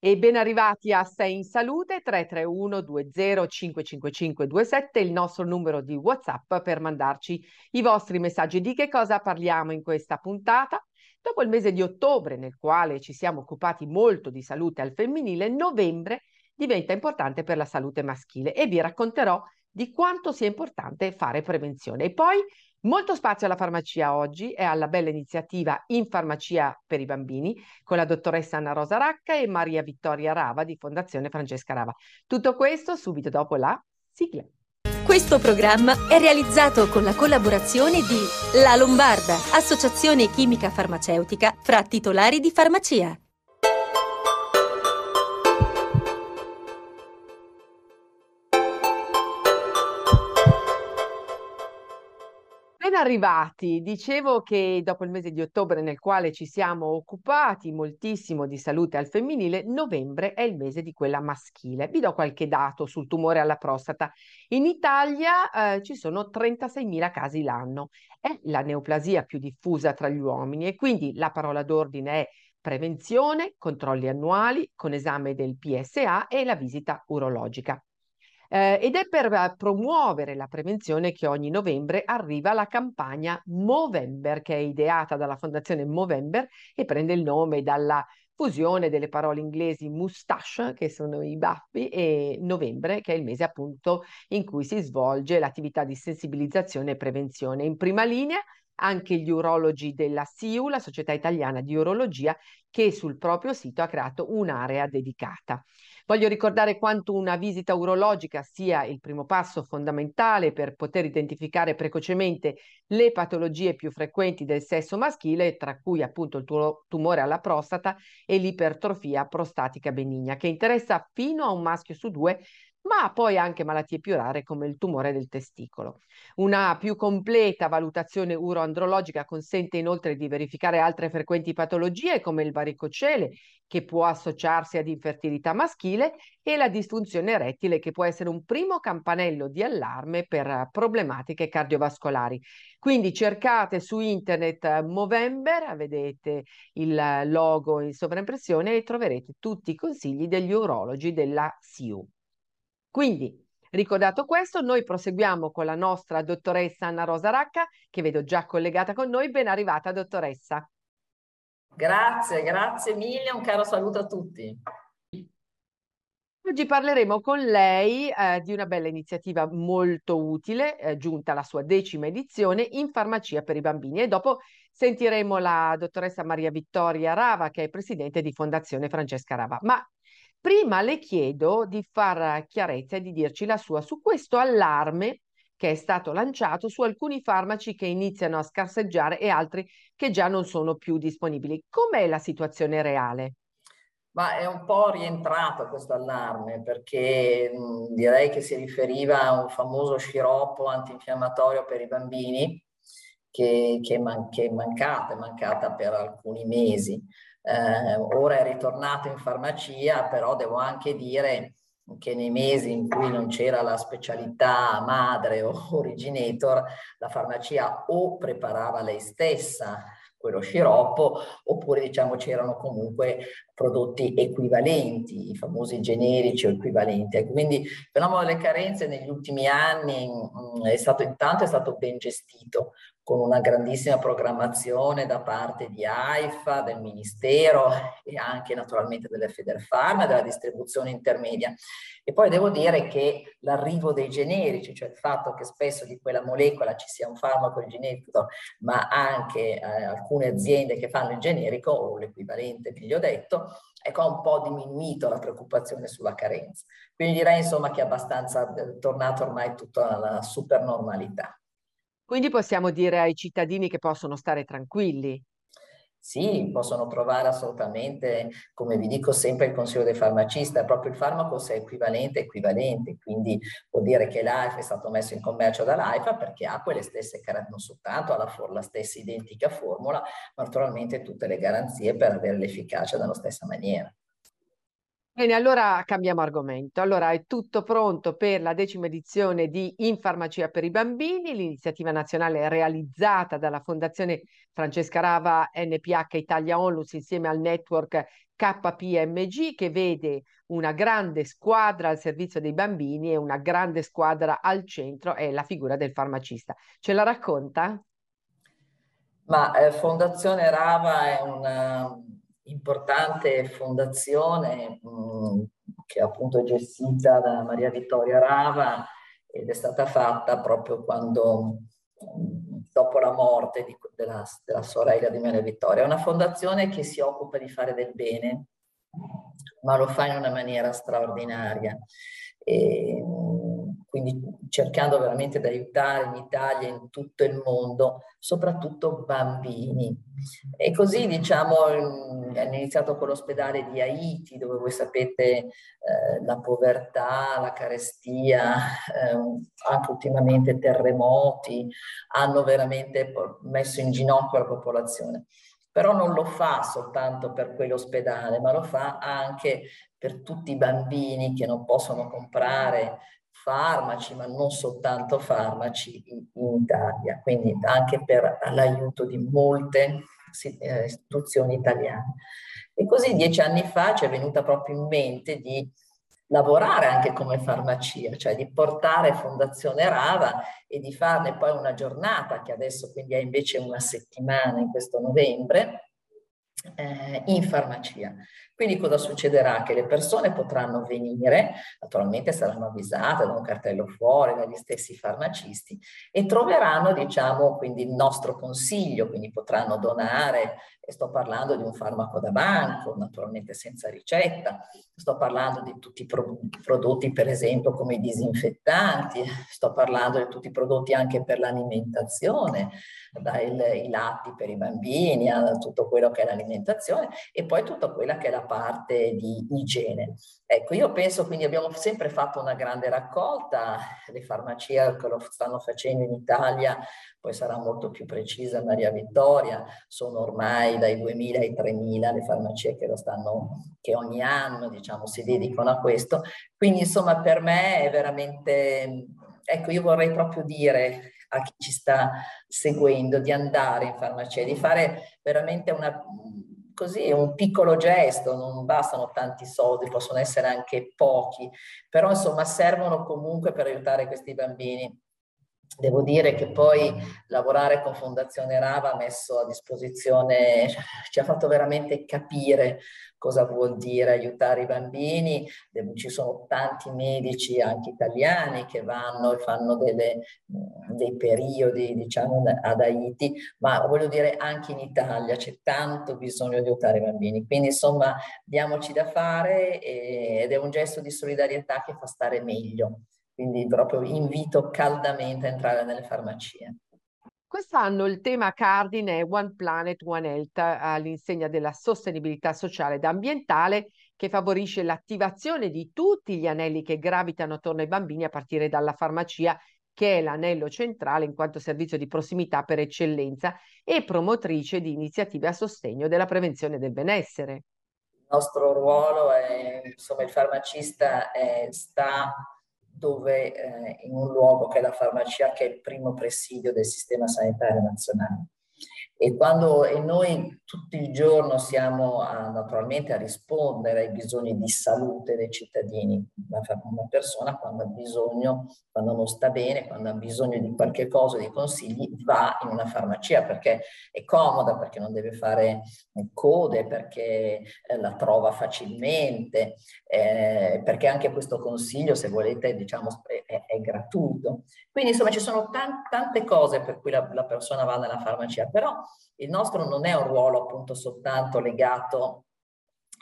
E ben arrivati a Sei in Salute 331 20 555 27, il nostro numero di WhatsApp per mandarci i vostri messaggi. Di che cosa parliamo in questa puntata? Dopo il mese di ottobre, nel quale ci siamo occupati molto di salute al femminile, novembre diventa importante per la salute maschile e vi racconterò di quanto sia importante fare prevenzione. E poi Molto spazio alla farmacia oggi e alla bella iniziativa In Farmacia per i Bambini con la dottoressa Anna Rosa Racca e Maria Vittoria Rava di Fondazione Francesca Rava. Tutto questo subito dopo la sigla. Questo programma è realizzato con la collaborazione di La Lombarda, associazione chimica farmaceutica fra titolari di farmacia. Arrivati. Dicevo che dopo il mese di ottobre nel quale ci siamo occupati moltissimo di salute al femminile, novembre è il mese di quella maschile. Vi do qualche dato sul tumore alla prostata. In Italia eh, ci sono 36.000 casi l'anno. È la neoplasia più diffusa tra gli uomini e quindi la parola d'ordine è prevenzione, controlli annuali con esame del PSA e la visita urologica. Eh, ed è per uh, promuovere la prevenzione che ogni novembre arriva la campagna Movember, che è ideata dalla Fondazione Movember e prende il nome dalla fusione delle parole inglesi moustache, che sono i baffi, e novembre, che è il mese appunto in cui si svolge l'attività di sensibilizzazione e prevenzione. In prima linea anche gli urologi della SIU, la Società Italiana di Urologia, che sul proprio sito ha creato un'area dedicata. Voglio ricordare quanto una visita urologica sia il primo passo fondamentale per poter identificare precocemente le patologie più frequenti del sesso maschile, tra cui appunto il tumore alla prostata e l'ipertrofia prostatica benigna, che interessa fino a un maschio su due ma poi anche malattie più rare come il tumore del testicolo. Una più completa valutazione uroandrologica consente inoltre di verificare altre frequenti patologie come il varicocele, che può associarsi ad infertilità maschile, e la disfunzione erettile, che può essere un primo campanello di allarme per problematiche cardiovascolari. Quindi cercate su internet Movember, vedete il logo in sovraimpressione e troverete tutti i consigli degli urologi della SIU. Quindi, ricordato questo, noi proseguiamo con la nostra dottoressa Anna Rosa Racca, che vedo già collegata con noi. Ben arrivata, dottoressa. Grazie, grazie mille, un caro saluto a tutti. Oggi parleremo con lei eh, di una bella iniziativa molto utile, eh, giunta alla sua decima edizione, in farmacia per i bambini. E dopo sentiremo la dottoressa Maria Vittoria Rava, che è presidente di Fondazione Francesca Rava. Ma Prima le chiedo di far chiarezza e di dirci la sua su questo allarme che è stato lanciato su alcuni farmaci che iniziano a scarseggiare e altri che già non sono più disponibili. Com'è la situazione reale? Ma è un po' rientrato questo allarme perché mh, direi che si riferiva a un famoso sciroppo antinfiammatorio per i bambini che, che, man- che è mancata, è mancata per alcuni mesi. Eh, ora è ritornato in farmacia, però devo anche dire che nei mesi in cui non c'era la specialità madre o originator, la farmacia o preparava lei stessa quello sciroppo, oppure diciamo c'erano comunque prodotti equivalenti, i famosi generici o equivalenti. Quindi il fenomeno delle carenze negli ultimi anni mm, è stato intanto è stato ben gestito, con una grandissima programmazione da parte di AIFA, del Ministero e anche naturalmente delle Federfarma, della distribuzione intermedia. E poi devo dire che l'arrivo dei generici, cioè il fatto che spesso di quella molecola ci sia un farmaco generico, ma anche eh, alcune aziende che fanno il generico o l'equivalente, meglio detto, ecco, ha un po' diminuito la preoccupazione sulla carenza. Quindi direi insomma che è abbastanza eh, tornato ormai tutto alla super normalità. Quindi possiamo dire ai cittadini che possono stare tranquilli. Sì, possono trovare assolutamente, come vi dico sempre il consiglio del farmacista, proprio il farmaco se è equivalente, equivalente, quindi vuol dire che l'AIFA è stato messo in commercio dall'AIFA perché ha quelle stesse caratteristiche, non soltanto ha la, la stessa identica formula, ma naturalmente tutte le garanzie per avere l'efficacia nella stessa maniera. Bene, allora cambiamo argomento. Allora è tutto pronto per la decima edizione di In Farmacia per i Bambini, l'iniziativa nazionale realizzata dalla Fondazione Francesca Rava NPH Italia Onlus insieme al network KPMG che vede una grande squadra al servizio dei bambini e una grande squadra al centro è la figura del farmacista. Ce la racconta? Ma eh, Fondazione Rava è una importante fondazione mh, mm, che appunto è gestita da Maria Vittoria Rava ed è stata fatta proprio quando mm, dopo la morte di, della, della, sorella di Maria Vittoria. È una fondazione che si occupa di fare del bene, ma lo fa in una maniera straordinaria. E, quindi cercando veramente di aiutare in Italia e in tutto il mondo, soprattutto bambini. E così diciamo hanno iniziato con l'ospedale di Haiti, dove voi sapete eh, la povertà, la carestia, eh, anche ultimamente terremoti, hanno veramente messo in ginocchio la popolazione però non lo fa soltanto per quell'ospedale, ma lo fa anche per tutti i bambini che non possono comprare farmaci, ma non soltanto farmaci in Italia, quindi anche per l'aiuto di molte eh, istituzioni italiane. E così dieci anni fa ci è venuta proprio in mente di lavorare anche come farmacia, cioè di portare Fondazione Rava e di farne poi una giornata, che adesso quindi è invece una settimana in questo novembre, eh, in farmacia. Quindi cosa succederà? Che le persone potranno venire, naturalmente saranno avvisate da un cartello fuori, dagli stessi farmacisti, e troveranno, diciamo, quindi il nostro consiglio, quindi potranno donare, e sto parlando di un farmaco da banco, naturalmente senza ricetta, sto parlando di tutti i pro prodotti, per esempio, come i disinfettanti, sto parlando di tutti i prodotti anche per l'alimentazione, dai latti per i bambini a tutto quello che è l'alimentazione e poi tutta quella che è la parte di igiene. Ecco, io penso quindi abbiamo sempre fatto una grande raccolta, le farmacie che lo stanno facendo in Italia, poi sarà molto più precisa Maria Vittoria, sono ormai dai 2000 ai 3000 le farmacie che lo stanno, che ogni anno diciamo si dedicano a questo. Quindi insomma per me è veramente, ecco io vorrei proprio dire a chi ci sta seguendo di andare in farmacia, di fare veramente una, così un piccolo gesto, non bastano tanti soldi, possono essere anche pochi, però insomma servono comunque per aiutare questi bambini. Devo dire che poi lavorare con Fondazione Rava ha messo a disposizione, ci ha fatto veramente capire cosa vuol dire aiutare i bambini. Ci sono tanti medici, anche italiani, che vanno e fanno delle, dei periodi, diciamo, ad Haiti, ma voglio dire anche in Italia c'è tanto bisogno di aiutare i bambini. Quindi insomma diamoci da fare ed è un gesto di solidarietà che fa stare meglio. Quindi proprio invito caldamente a entrare nelle farmacie. Quest'anno il tema cardine è One Planet, One Health all'insegna della sostenibilità sociale ed ambientale che favorisce l'attivazione di tutti gli anelli che gravitano attorno ai bambini a partire dalla farmacia che è l'anello centrale in quanto servizio di prossimità per eccellenza e promotrice di iniziative a sostegno della prevenzione del benessere. Il nostro ruolo è, insomma, il farmacista è, sta dove eh, in un luogo che è la farmacia, che è il primo presidio del sistema sanitario nazionale. E, quando, e noi tutti il giorno siamo a, naturalmente a rispondere ai bisogni di salute dei cittadini. Una, persona quando ha bisogno, quando non sta bene, quando ha bisogno di qualche cosa, di consigli, va in una farmacia perché è comoda, perché non deve fare code, perché eh, la trova facilmente, eh, perché anche questo consiglio, se volete, diciamo, è, è gratuito. Quindi insomma ci sono tan tante cose per cui la, la persona va nella farmacia, però il nostro non è un ruolo appunto soltanto legato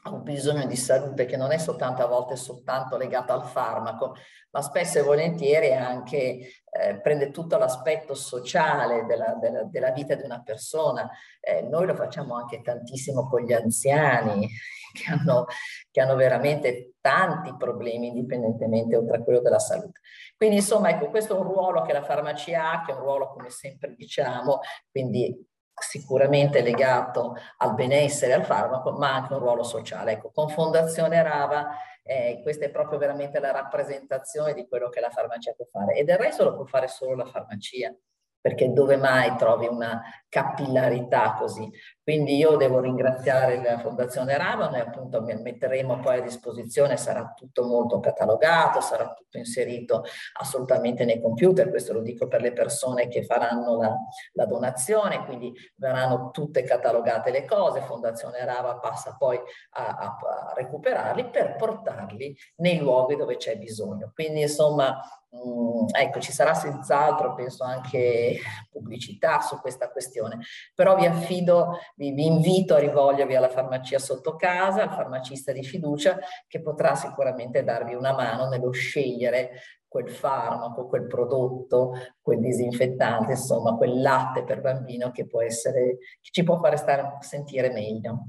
a un bisogno di salute che non è soltanto a volte soltanto legato al farmaco, ma spesso e volentieri anche eh, prende tutto l'aspetto sociale della, della, della, vita di una persona. Eh, noi lo facciamo anche tantissimo con gli anziani che hanno, che hanno veramente tanti problemi indipendentemente oltre a quello della salute. Quindi insomma ecco questo è un ruolo che la farmacia ha, che è un ruolo come sempre diciamo, quindi sicuramente legato al benessere al farmaco, ma anche un ruolo sociale. Ecco, con Fondazione Rava eh, questa è proprio veramente la rappresentazione di quello che la farmacia può fare e del resto lo può fare solo la farmacia perché dove mai trovi una capillarità così. Quindi io devo ringraziare la Fondazione Rava, noi appunto metteremo poi a disposizione, sarà tutto molto catalogato, sarà tutto inserito assolutamente nei computer, questo lo dico per le persone che faranno la, la donazione, quindi verranno tutte catalogate le cose, Fondazione Rava passa poi a, a, a recuperarli per portarli nei luoghi dove c'è bisogno. Quindi insomma Mm, ecco, ci sarà senz'altro, penso anche pubblicità su questa questione, però vi affido, vi, vi, invito a rivolgervi alla farmacia sotto casa, al farmacista di fiducia, che potrà sicuramente darvi una mano nello scegliere quel farmaco, quel prodotto, quel disinfettante, insomma, quel latte per bambino che può essere, che ci può fare stare, sentire meglio.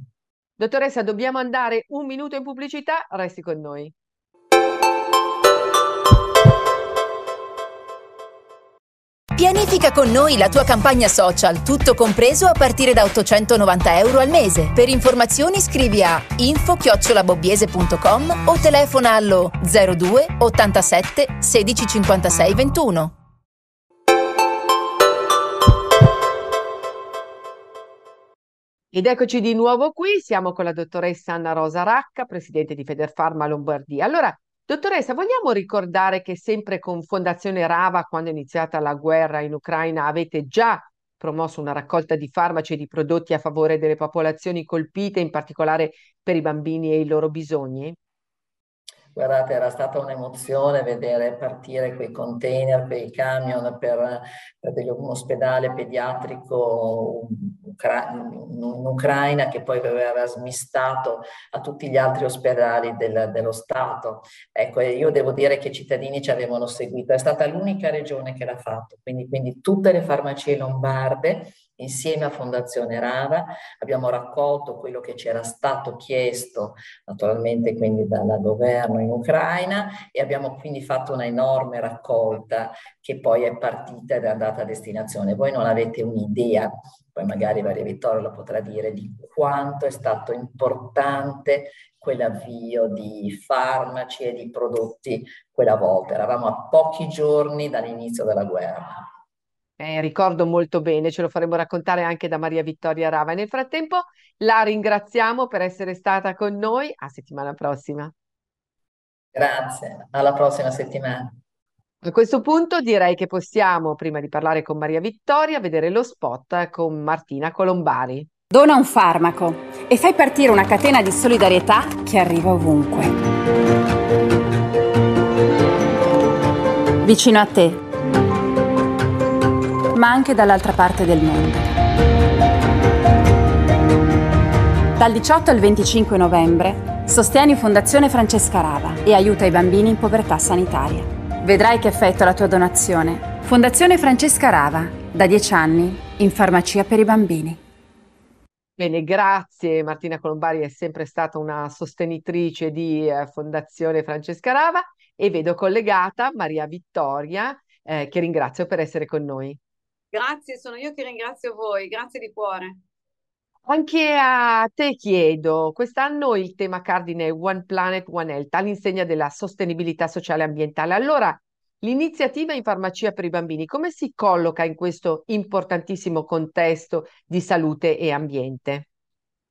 Dottoressa, dobbiamo andare un minuto in pubblicità, resti con noi. Pianifica con noi la tua campagna social, tutto compreso a partire da 890 euro al mese. Per informazioni scrivi a info-bobbiese.com o telefona allo 02 87 16 56 21. Ed eccoci di nuovo qui, siamo con la dottoressa Anna Rosa Racca, presidente di Federfarma Lombardia. Allora, Dottoressa, vogliamo ricordare che sempre con Fondazione Rava, quando è iniziata la guerra in Ucraina, avete già promosso una raccolta di farmaci e di prodotti a favore delle popolazioni colpite, in particolare per i bambini e i loro bisogni? Guardate, era stata un'emozione vedere partire quei container, quei camion per, per un ospedale pediatrico in Ucraina che poi aveva smistato a tutti gli altri ospedali del, dello Stato. Ecco, io devo dire che i cittadini ci avevano seguito, è stata l'unica regione che l'ha fatto, quindi, quindi tutte le farmacie lombarde insieme a Fondazione Rava abbiamo raccolto quello che ci era stato chiesto naturalmente quindi dal governo in Ucraina e abbiamo quindi fatto una enorme raccolta che poi è partita ed è andata a destinazione. Voi non avete un'idea, poi magari Maria Vittorio lo potrà dire, di quanto è stato importante quell'avvio di farmaci e di prodotti quella volta. Eravamo a pochi giorni dall'inizio della guerra. Eh, ricordo molto bene, ce lo faremo raccontare anche da Maria Vittoria Rava. Nel frattempo la ringraziamo per essere stata con noi. A settimana prossima. Grazie, alla prossima settimana. A questo punto direi che possiamo, prima di parlare con Maria Vittoria, vedere lo spot con Martina Colombari. Dona un farmaco e fai partire una catena di solidarietà che arriva ovunque. Vicino a te ma anche dall'altra parte del mondo. Dal 18 al 25 novembre sostieni Fondazione Francesca Rava e aiuta i bambini in povertà sanitaria. Vedrai che effetto la tua donazione. Fondazione Francesca Rava, da 10 anni, in farmacia per i bambini. Bene, grazie. Martina Colombari è sempre stata una sostenitrice di eh, Fondazione Francesca Rava e vedo collegata Maria Vittoria, eh, che ringrazio per essere con noi. Grazie, sono io che ringrazio voi, grazie di cuore. Anche a te chiedo, quest'anno il tema cardine è One Planet, One Health, all'insegna della sostenibilità sociale e ambientale. Allora, l'iniziativa in farmacia per i bambini come si colloca in questo importantissimo contesto di salute e ambiente?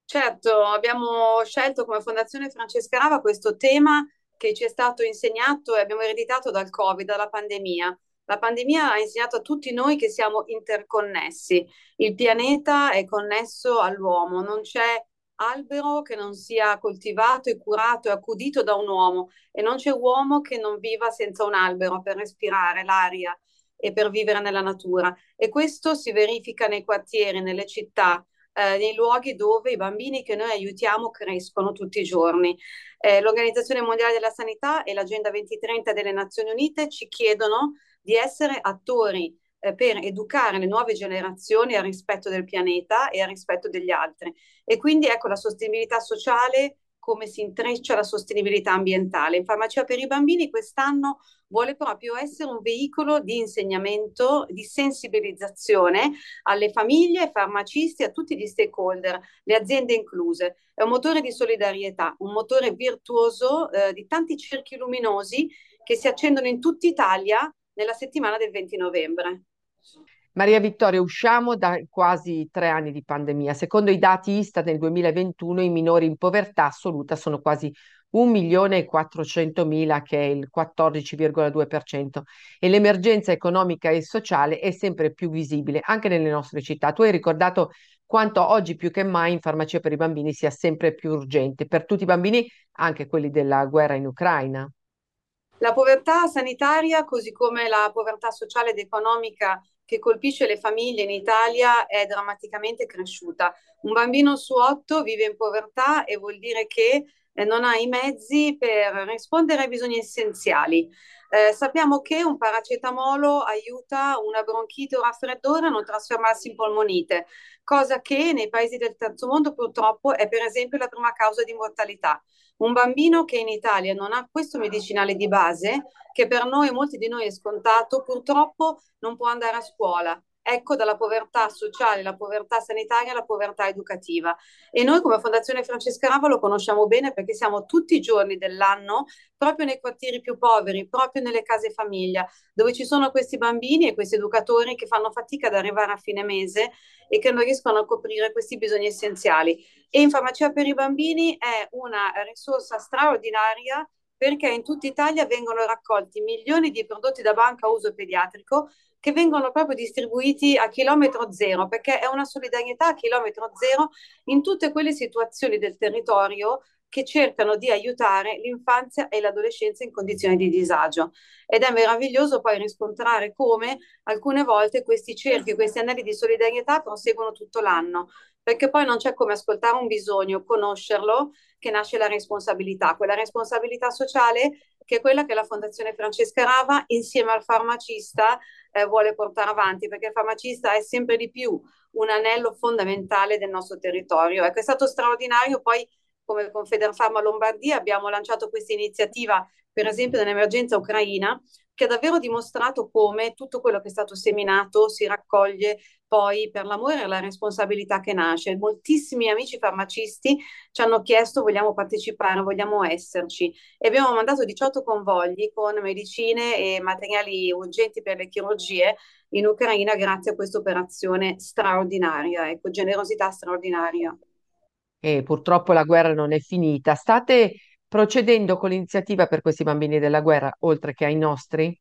Certo, abbiamo scelto come Fondazione Francesca Rava questo tema che ci è stato insegnato e abbiamo ereditato dal Covid, dalla pandemia. La pandemia ha insegnato a tutti noi che siamo interconnessi. Il pianeta è connesso all'uomo, non c'è albero che non sia coltivato e curato e accudito da un uomo e non c'è uomo che non viva senza un albero per respirare l'aria e per vivere nella natura. E questo si verifica nei quartieri, nelle città, eh, nei luoghi dove i bambini che noi aiutiamo crescono tutti i giorni. Eh, L'Organizzazione Mondiale della Sanità e l'Agenda 2030 delle Nazioni Unite ci chiedono di essere attori eh, per educare le nuove generazioni al rispetto del pianeta e al rispetto degli altri. E quindi ecco la sostenibilità sociale come si intreccia la sostenibilità ambientale. In farmacia per i bambini quest'anno vuole proprio essere un veicolo di insegnamento, di sensibilizzazione alle famiglie, ai farmacisti, a tutti gli stakeholder, le aziende incluse. È un motore di solidarietà, un motore virtuoso eh, di tanti cerchi luminosi che si accendono in tutta Italia nella settimana del 20 novembre. Maria Vittoria, usciamo da quasi tre anni di pandemia. Secondo i dati Istat nel 2021 i minori in povertà assoluta sono quasi 1 milione e 400 mila, che è il 14,2%, e l'emergenza economica e sociale è sempre più visibile anche nelle nostre città. Tu hai ricordato quanto oggi più che mai in farmacia per i bambini sia sempre più urgente, per tutti i bambini, anche quelli della guerra in Ucraina. La povertà sanitaria, così come la povertà sociale ed economica che colpisce le famiglie in Italia è drammaticamente cresciuta. Un bambino su otto vive in povertà e vuol dire che eh, non ha i mezzi per rispondere ai bisogni essenziali. Eh, sappiamo che un paracetamolo aiuta una bronchite o raffreddore a non trasformarsi in polmonite, cosa che nei paesi del terzo mondo purtroppo è per esempio la prima causa di mortalità. Un bambino che in Italia non ha questo medicinale di base, che per noi, molti di noi è scontato, purtroppo non può andare a scuola. Ecco dalla povertà sociale, la povertà sanitaria alla povertà educativa. E noi come Fondazione Francesca Rava lo conosciamo bene perché siamo tutti i giorni dell'anno proprio nei quartieri più poveri, proprio nelle case famiglia, dove ci sono questi bambini e questi educatori che fanno fatica ad arrivare a fine mese e che non riescono a coprire questi bisogni essenziali. E in farmacia per i bambini è una risorsa straordinaria perché in tutta Italia vengono raccolti milioni di prodotti da banca a uso pediatrico che vengono proprio distribuiti a chilometro zero, perché è una solidarietà a chilometro zero in tutte quelle situazioni del territorio che cercano di aiutare l'infanzia e l'adolescenza in condizioni di disagio. Ed è meraviglioso poi riscontrare come alcune volte questi cerchi, questi anelli di solidarietà proseguono tutto l'anno, perché poi non c'è come ascoltare un bisogno, conoscerlo, che nasce la responsabilità, quella responsabilità sociale che è quella che la Fondazione Francesca Rava insieme al farmacista eh, vuole portare avanti, perché il farmacista è sempre di più un anello fondamentale del nostro territorio. Ecco, è stato straordinario poi come Confederfarma Lombardia abbiamo lanciato questa iniziativa, per esempio nell'emergenza ucraina, che ha davvero dimostrato come tutto quello che è stato seminato si raccoglie poi per l'amore e la responsabilità che nasce. Moltissimi amici farmacisti ci hanno chiesto vogliamo partecipare, vogliamo esserci e abbiamo mandato 18 convogli con medicine e materiali urgenti per le chirurgie in Ucraina grazie a questa operazione straordinaria, ecco, generosità straordinaria e purtroppo la guerra non è finita. State procedendo con l'iniziativa per questi bambini della guerra, oltre che ai nostri?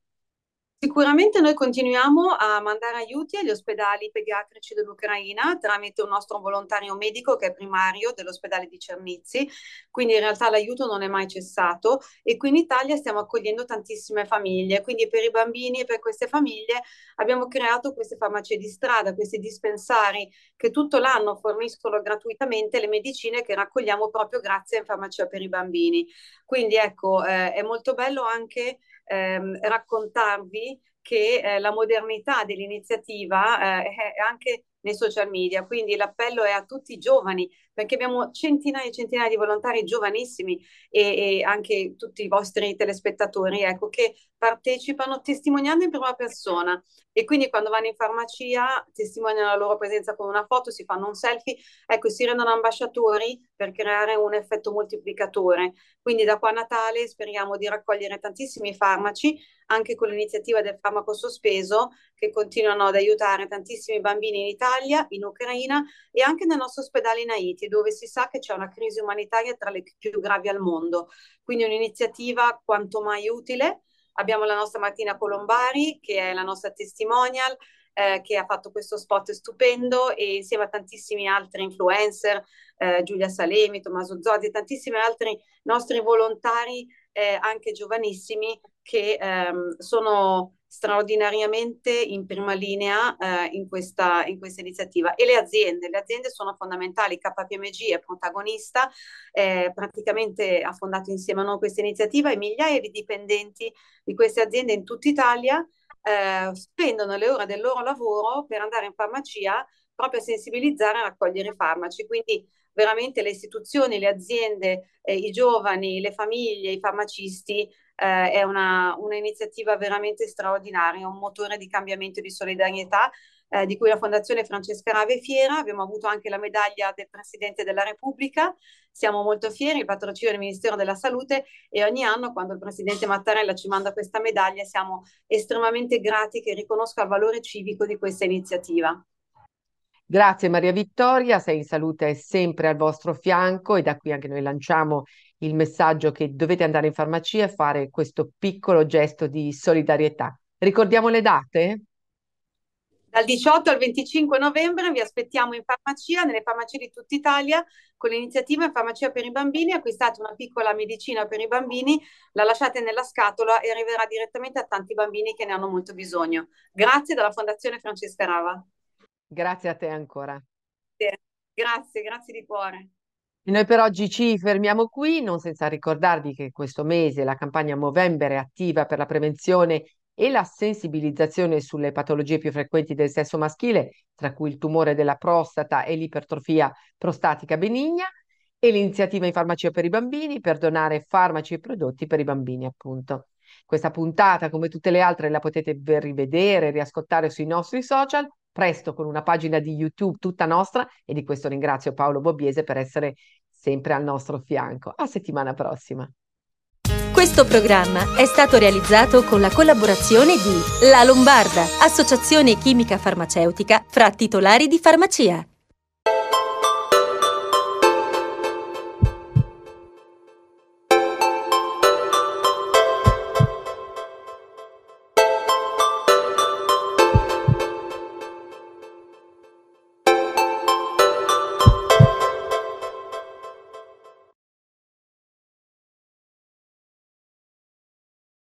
Sicuramente noi continuiamo a mandare aiuti agli ospedali pediatrici dell'Ucraina tramite un nostro volontario medico che è primario dell'ospedale di Cernizzi, quindi in realtà l'aiuto non è mai cessato e qui in Italia stiamo accogliendo tantissime famiglie, quindi per i bambini e per queste famiglie abbiamo creato queste farmacie di strada, questi dispensari che tutto l'anno forniscono gratuitamente le medicine che raccogliamo proprio grazie a Farmacia per i bambini. Quindi ecco, eh, è molto bello anche ehm, raccontarvi che eh, la modernità dell'iniziativa eh, è anche nei social media, quindi l'appello è a tutti i giovani, perché abbiamo centinaia e centinaia di volontari giovanissimi e, e, anche tutti i vostri telespettatori, ecco, che partecipano testimoniando in prima persona e quindi quando vanno in farmacia testimoniano la loro presenza con una foto, si fanno un selfie, ecco, si rendono ambasciatori per creare un effetto moltiplicatore. Quindi da qua a Natale speriamo di raccogliere tantissimi farmaci, anche con l'iniziativa del farmaco sospeso, che continuano ad aiutare tantissimi bambini in Italia, in Ucraina e anche nel nostro ospedale in Haiti, dove si sa che c'è una crisi umanitaria tra le più gravi al mondo. Quindi un'iniziativa quanto mai utile. Abbiamo la nostra Martina Colombari, che è la nostra testimonial, eh, che ha fatto questo spot stupendo e insieme a tantissimi altri influencer, eh, Giulia Salemi, Tommaso Zorzi e tantissimi altri nostri volontari, eh, anche giovanissimi, che ehm, sono straordinariamente in prima linea eh, in, questa, in, questa, iniziativa. E le aziende, le aziende sono fondamentali, KPMG è protagonista, eh, praticamente ha fondato insieme a noi questa iniziativa e migliaia di dipendenti di queste aziende in tutta Italia eh, spendono le ore del loro lavoro per andare in farmacia proprio a sensibilizzare e raccogliere farmaci. Quindi veramente le istituzioni, le aziende, eh, i giovani, le famiglie, i farmacisti, eh, è un'iniziativa veramente straordinaria, un motore di cambiamento e di solidarietà eh, di cui la Fondazione Francesca Rave è fiera. Abbiamo avuto anche la medaglia del Presidente della Repubblica, siamo molto fieri, il patrocinio del Ministero della Salute e ogni anno quando il Presidente Mattarella ci manda questa medaglia siamo estremamente grati che riconosca il valore civico di questa iniziativa. Grazie Maria Vittoria, sei in salute sempre al vostro fianco e da qui anche noi lanciamo il messaggio che dovete andare in farmacia e fare questo piccolo gesto di solidarietà. Ricordiamo le date? Dal 18 al 25 novembre vi aspettiamo in farmacia, nelle farmacie di tutta Italia, con l'iniziativa Farmacia per i bambini. Acquistate una piccola medicina per i bambini, la lasciate nella scatola e arriverà direttamente a tanti bambini che ne hanno molto bisogno. Grazie dalla Fondazione Francesca Rava. Grazie a te ancora. Grazie, grazie di cuore. E noi per oggi ci fermiamo qui, non senza ricordarvi che questo mese la campagna Movember è attiva per la prevenzione e la sensibilizzazione sulle patologie più frequenti del sesso maschile, tra cui il tumore della prostata e l'ipertrofia prostatica benigna, e l'iniziativa in farmacia per i bambini per donare farmaci e prodotti per i bambini, appunto. Questa puntata, come tutte le altre, la potete rivedere, riascoltare sui nostri social, presto con una pagina di YouTube tutta nostra e di questo ringrazio Paolo Bobbiese per essere sempre al nostro fianco. A settimana prossima. Questo programma è stato realizzato con la collaborazione di La Lombarda, associazione chimica farmaceutica fra titolari di farmacia.